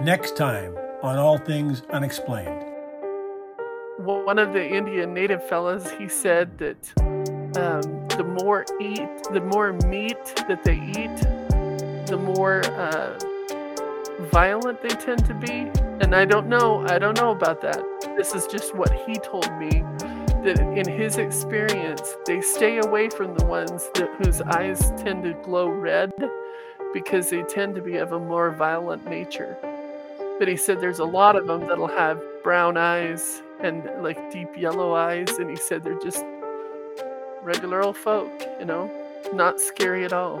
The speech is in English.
Next time on All Things Unexplained. One of the Indian native fellas, he said that um, the more eat, the more meat that they eat, the more uh, violent they tend to be. And I don't know, I don't know about that. This is just what he told me that in his experience, they stay away from the ones that, whose eyes tend to glow red because they tend to be of a more violent nature. But he said there's a lot of them that'll have brown eyes and like deep yellow eyes, and he said they're just regular old folk, you know, not scary at all.